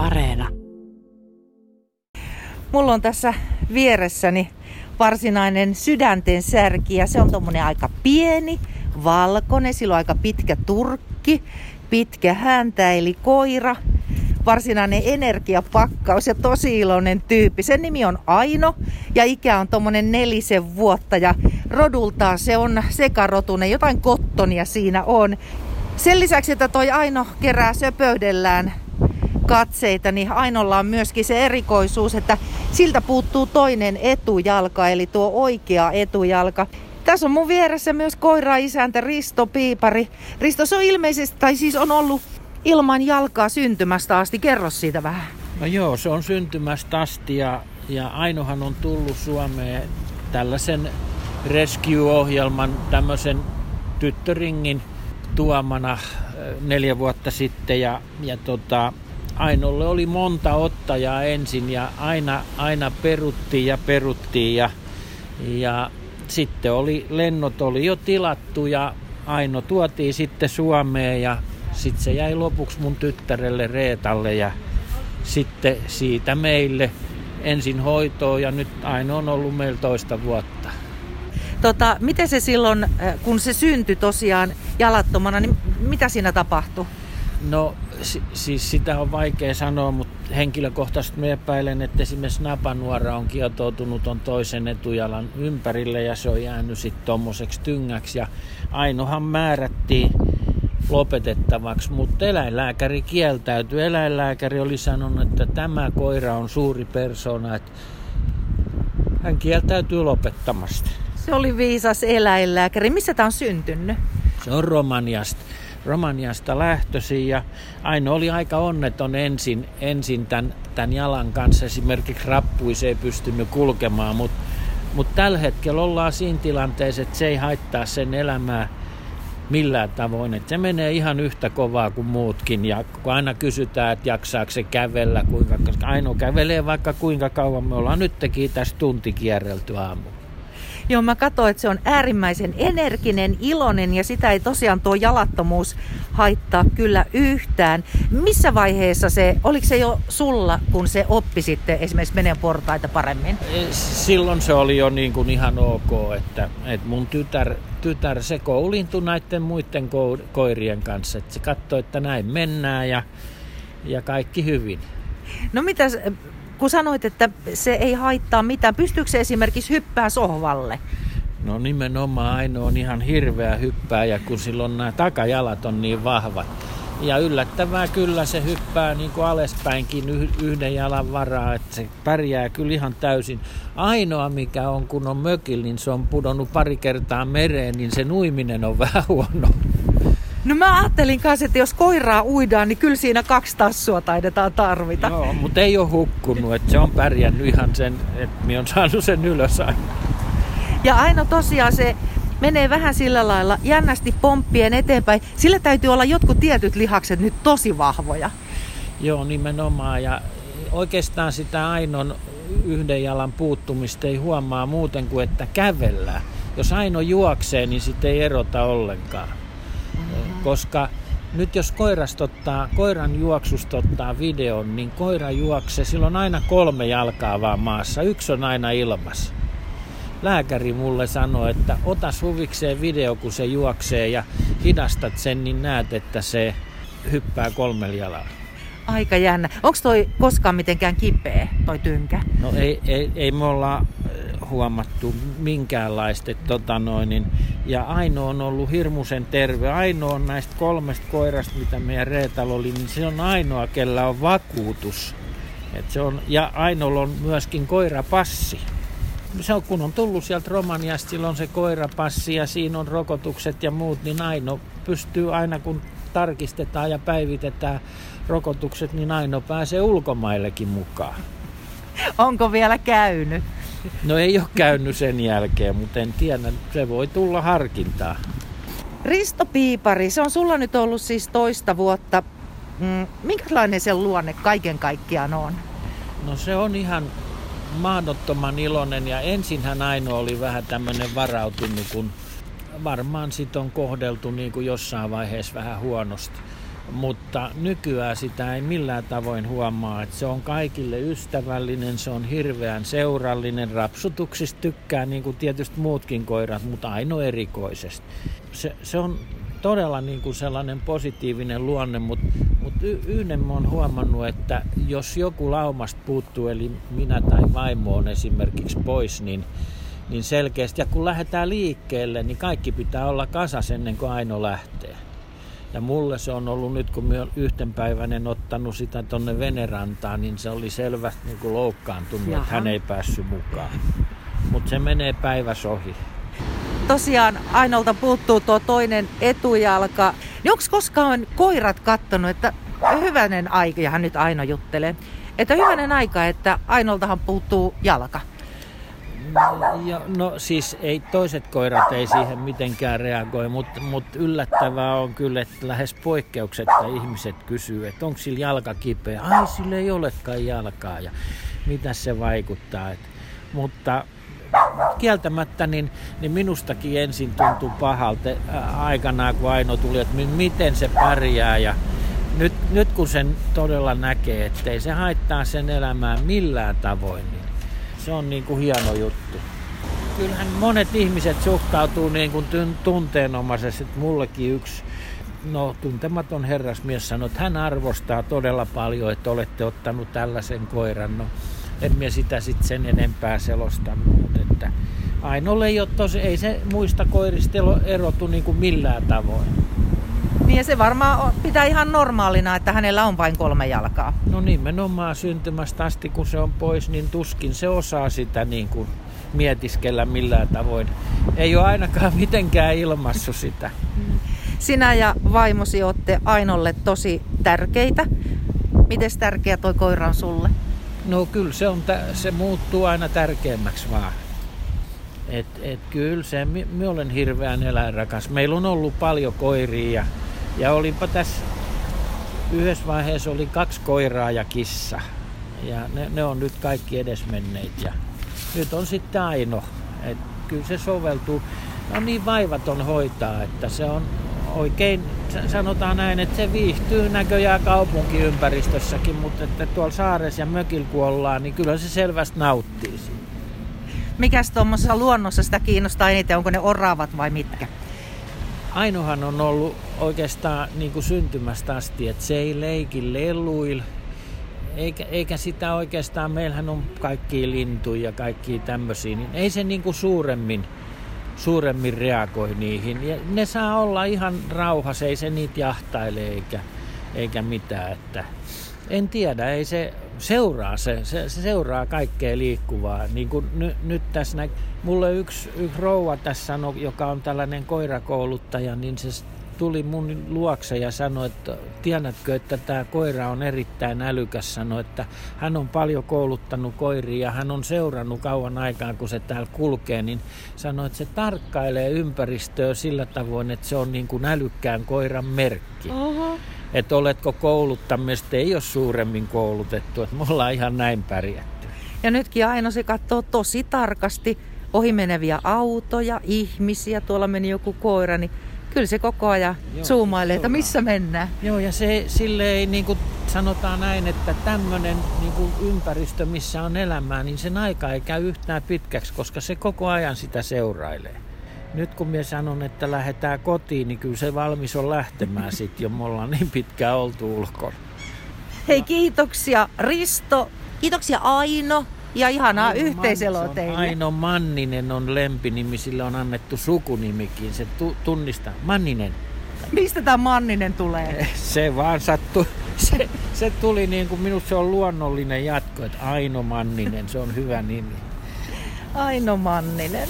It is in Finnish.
Areena. Mulla on tässä vieressäni varsinainen sydänten särki ja se on tommonen aika pieni, valkoinen, sillä on aika pitkä turkki, pitkä häntä eli koira, varsinainen energiapakkaus ja tosi iloinen tyyppi. Sen nimi on Aino ja ikä on tommonen nelisen vuotta ja rodultaan se on sekarotunen, jotain kottonia siinä on. Sen lisäksi, että toi Aino kerää söpöydellään katseita, niin Ainolla on myöskin se erikoisuus, että siltä puuttuu toinen etujalka, eli tuo oikea etujalka. Tässä on mun vieressä myös koira isäntä Risto Piipari. Risto, se on ilmeisesti, tai siis on ollut ilman jalkaa syntymästä asti. Kerro siitä vähän. No joo, se on syntymästä asti ja, ja Ainohan on tullut Suomeen tällaisen rescue-ohjelman, tämmöisen tyttöringin tuomana neljä vuotta sitten ja, ja tota, Ainolle oli monta ottajaa ensin ja aina, aina peruttiin ja peruttiin ja, ja sitten oli, lennot oli jo tilattu ja Aino tuotiin sitten Suomeen ja sitten se jäi lopuksi mun tyttärelle Reetalle ja sitten siitä meille ensin hoitoon ja nyt Aino on ollut meillä toista vuotta. Tota, miten se silloin, kun se syntyi tosiaan jalattomana, niin mitä siinä tapahtui? No siis sitä on vaikea sanoa, mutta henkilökohtaisesti me epäilen, että esimerkiksi napanuora on kietoutunut on toisen etujalan ympärille ja se on jäänyt sitten tuommoiseksi tyngäksi. Ja Ainohan määrättiin lopetettavaksi, mutta eläinlääkäri kieltäytyi. Eläinlääkäri oli sanonut, että tämä koira on suuri persona, että hän kieltäytyy lopettamasta. Se oli viisas eläinlääkäri. Missä tämä on syntynyt? Se on Romaniasta. Romaniasta lähtöisin ja Aino oli aika onneton ensin, ensin tämän, tämän jalan kanssa. Esimerkiksi rappuisi ei pystynyt kulkemaan, mutta mut tällä hetkellä ollaan siinä tilanteessa, että se ei haittaa sen elämää millään tavoin. Että se menee ihan yhtä kovaa kuin muutkin. Ja kun aina kysytään, että jaksaako se kävellä, kuinka, Aino kävelee vaikka kuinka kauan. Me ollaan nyt tässä tunti kierrelty aamulla. Joo, mä katsoin, että se on äärimmäisen energinen, iloinen ja sitä ei tosiaan tuo jalattomuus haittaa kyllä yhtään. Missä vaiheessa se, oliko se jo sulla, kun se oppi sitten esimerkiksi menee portaita paremmin? E, silloin se oli jo niin kuin ihan ok, että, että mun tytär, tytär se koulintui näiden muiden koirien kanssa. Että se katsoi, että näin mennään ja, ja kaikki hyvin. No mitäs, kun sanoit, että se ei haittaa mitään, pystyykö se esimerkiksi hyppää sohvalle? No nimenomaan ainoa on ihan hirveä hyppääjä, kun silloin nämä takajalat on niin vahvat. Ja yllättävää kyllä se hyppää niin kuin alaspäinkin yhden jalan varaa, että se pärjää kyllä ihan täysin. Ainoa mikä on, kun on mökillä, niin se on pudonnut pari kertaa mereen, niin se nuiminen on vähän huono. No mä ajattelin kanssa, että jos koiraa uidaan, niin kyllä siinä kaksi tassua taidetaan tarvita. Joo, mutta ei ole hukkunut, että se on pärjännyt ihan sen, että minä on saanut sen ylös aina. Ja aina tosiaan se menee vähän sillä lailla jännästi pomppien eteenpäin. Sillä täytyy olla jotkut tietyt lihakset nyt tosi vahvoja. Joo, nimenomaan. Ja oikeastaan sitä ainon yhden jalan puuttumista ei huomaa muuten kuin, että kävellään. Jos aino juoksee, niin sitten ei erota ollenkaan. Koska nyt jos koirasta ottaa, koiran juoksusta ottaa videon, niin koira juoksee, sillä on aina kolme jalkaa vaan maassa, yksi on aina ilmassa. Lääkäri mulle sanoi, että ota huvikseen video, kun se juoksee ja hidastat sen, niin näet, että se hyppää kolmella jalalla. Aika jännä. Onko toi koskaan mitenkään kipeä, toi tynkä? No ei, ei, ei me olla huomattu minkäänlaista. Tota noin, niin, ja Aino on ollut hirmuisen terve. Aino on näistä kolmesta koirasta, mitä meidän Reetalo oli, niin se on ainoa, kellä on vakuutus. Et se on, ja Ainolla on myöskin koirapassi. Se on, kun on tullut sieltä Romaniasta, silloin se koirapassi ja siinä on rokotukset ja muut, niin Aino pystyy aina kun tarkistetaan ja päivitetään rokotukset, niin Aino pääsee ulkomaillekin mukaan. Onko vielä käynyt? No ei ole käynyt sen jälkeen, mutta en tiedä, se voi tulla harkintaa. Risto Piipari, se on sulla nyt ollut siis toista vuotta. Mm, minkälainen se luonne kaiken kaikkiaan on? No se on ihan mahdottoman iloinen ja ensinhän ainoa oli vähän tämmöinen varautunut, kun varmaan sit on kohdeltu niin kuin jossain vaiheessa vähän huonosti. Mutta nykyään sitä ei millään tavoin huomaa, että se on kaikille ystävällinen, se on hirveän seurallinen, rapsutuksista tykkää niin kuin tietysti muutkin koirat, mutta aino erikoisesti. Se, se on todella niin kuin sellainen positiivinen luonne, mutta, mutta yhden mä oon huomannut, että jos joku laumasta puuttuu, eli minä tai vaimo on esimerkiksi pois, niin, niin selkeästi, ja kun lähdetään liikkeelle, niin kaikki pitää olla kasas ennen kuin Aino lähtee. Ja mulle se on ollut nyt, kun minä yhtenpäiväinen ottanut sitä tonne venerantaan, niin se oli selvästi niin kuin loukkaantunut, Jaha. että hän ei päässyt mukaan. Mutta se menee päiväs ohi. Tosiaan Ainolta puuttuu tuo toinen etujalka. Niin onko koskaan koirat kattonut, että hyvänen aika, ja hän nyt Aino juttelee, että hyvänen aika, että Ainoltahan puuttuu jalka. Ja, no siis ei toiset koirat ei siihen mitenkään reagoi, mutta mut yllättävää on kyllä, että lähes poikkeuksetta ihmiset kysyy, että onko sillä jalka kipeä. Ai sillä ei olekaan jalkaa ja mitä se vaikuttaa. Et, mutta kieltämättä niin, niin minustakin ensin tuntui pahalta aikanaan, kun Aino tuli, että miten se pärjää ja nyt, nyt kun sen todella näkee, ettei se haittaa sen elämää millään tavoin, niin se on niin kuin hieno juttu. Kyllähän monet ihmiset suhtautuu niin kuin tunteenomaisesti. Mullekin yksi no, tuntematon herrasmies sanoi, että hän arvostaa todella paljon, että olette ottanut tällaisen koiran. No, en minä sitä sitten sen enempää selostanut, että Ainolle ei, ole tosi, ei se muista koirista erotu niin kuin millään tavoin. Niin ja se varmaan pitää ihan normaalina, että hänellä on vain kolme jalkaa. No nimenomaan syntymästä asti, kun se on pois, niin tuskin se osaa sitä niin kuin mietiskellä millään tavoin. Ei ole ainakaan mitenkään ilmassu sitä. Sinä ja vaimosi olette Ainolle tosi tärkeitä. Miten tärkeä toi koira on sulle? No kyllä se, on, se muuttuu aina tärkeämmäksi vaan. Et, et kyllä se, me olen hirveän eläinrakas. Meillä on ollut paljon koiria ja ja olinpa tässä yhdessä vaiheessa oli kaksi koiraa ja kissa. Ja ne, ne on nyt kaikki edesmenneet. Ja nyt on sitten Aino. Et kyllä se soveltuu. on niin vaivaton hoitaa, että se on oikein, sanotaan näin, että se viihtyy näköjään kaupunkiympäristössäkin, mutta että tuolla saaressa ja mökillä kun ollaan, niin kyllä se selvästi nauttii siitä. Mikäs tuommoisessa luonnossa sitä kiinnostaa eniten, onko ne oravat vai mitkä? Ainohan on ollut oikeastaan niin kuin syntymästä asti, että se ei leiki leluil, eikä, eikä sitä oikeastaan, meillähän on kaikki lintuja ja kaikki tämmöisiä, niin ei se niin kuin suuremmin, suuremmin reagoi niihin. Ja ne saa olla ihan rauhassa, ei se niitä jahtaile eikä, eikä mitään. Että en tiedä, ei se seuraa se, se, se seuraa kaikkea liikkuvaa. Niin kuin ny, nyt tässä nä, mulle yksi, yksi rouva tässä sanoi, joka on tällainen koirakouluttaja, niin se tuli mun luokse ja sanoi, että tiedätkö, että tämä koira on erittäin älykäs. Sanoi, että hän on paljon kouluttanut koiria ja hän on seurannut kauan aikaan, kun se täällä kulkee, niin sanoi, että se tarkkailee ympäristöä sillä tavoin, että se on niin kuin älykkään koiran merkki. Oho että oletko kouluttamista, ei ole suuremmin koulutettu, että me ollaan ihan näin pärjätty. Ja nytkin Aino se katsoo tosi tarkasti ohimeneviä autoja, ihmisiä, tuolla meni joku koira, niin kyllä se koko ajan Joo, zoomailee, että missä mennään. Joo, ja se sille ei niin kuin sanotaan näin, että tämmöinen niin kuin ympäristö, missä on elämää, niin sen aika ei käy yhtään pitkäksi, koska se koko ajan sitä seurailee nyt kun minä sanon, että lähdetään kotiin, niin kyllä se valmis on lähtemään sitten jo. Me ollaan niin pitkään oltu ulkona. Hei, kiitoksia Risto. Kiitoksia Aino. Ja ihanaa Aino yhteiseloa Man, teille. Aino Manninen on lempinimi, sillä on annettu sukunimikin. Se tu- tunnistaa. Manninen. Mistä tämä Manninen tulee? Se vaan sattui. Se, se tuli niin kuin minusta se on luonnollinen jatko, että Aino Manninen, se on hyvä nimi. Aino Manninen.